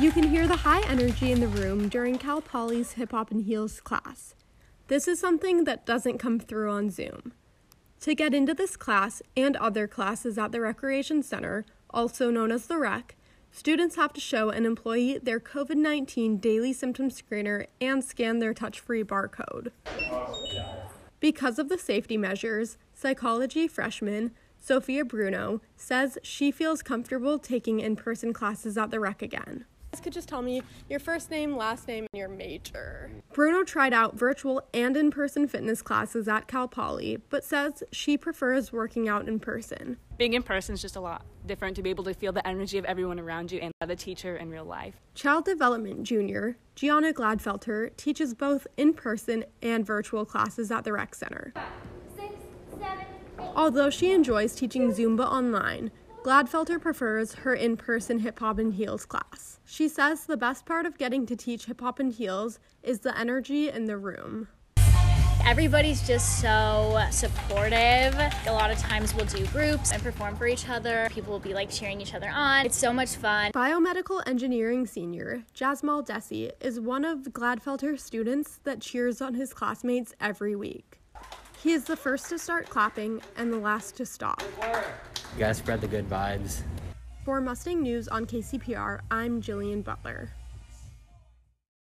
You can hear the high energy in the room during Cal Poly's Hip Hop and Heels class. This is something that doesn't come through on Zoom. To get into this class and other classes at the Recreation Center, also known as the REC, students have to show an employee their COVID 19 daily symptom screener and scan their touch free barcode. Because of the safety measures, psychology freshman Sophia Bruno says she feels comfortable taking in person classes at the REC again. You could just tell me your first name, last name, and your major. Bruno tried out virtual and in person fitness classes at Cal Poly, but says she prefers working out in person. Being in person is just a lot different to be able to feel the energy of everyone around you and the teacher in real life. Child Development Junior Gianna Gladfelter teaches both in person and virtual classes at the Rec Center. Six, seven, Although she enjoys teaching Zumba online, Gladfelter prefers her in person hip hop and heels class. She says the best part of getting to teach hip hop and heels is the energy in the room. Everybody's just so supportive. A lot of times we'll do groups and perform for each other. People will be like cheering each other on. It's so much fun. Biomedical engineering senior Jasmal Desi is one of Gladfelter's students that cheers on his classmates every week. He is the first to start clapping and the last to stop. You gotta spread the good vibes. For Mustang News on KCPR, I'm Jillian Butler.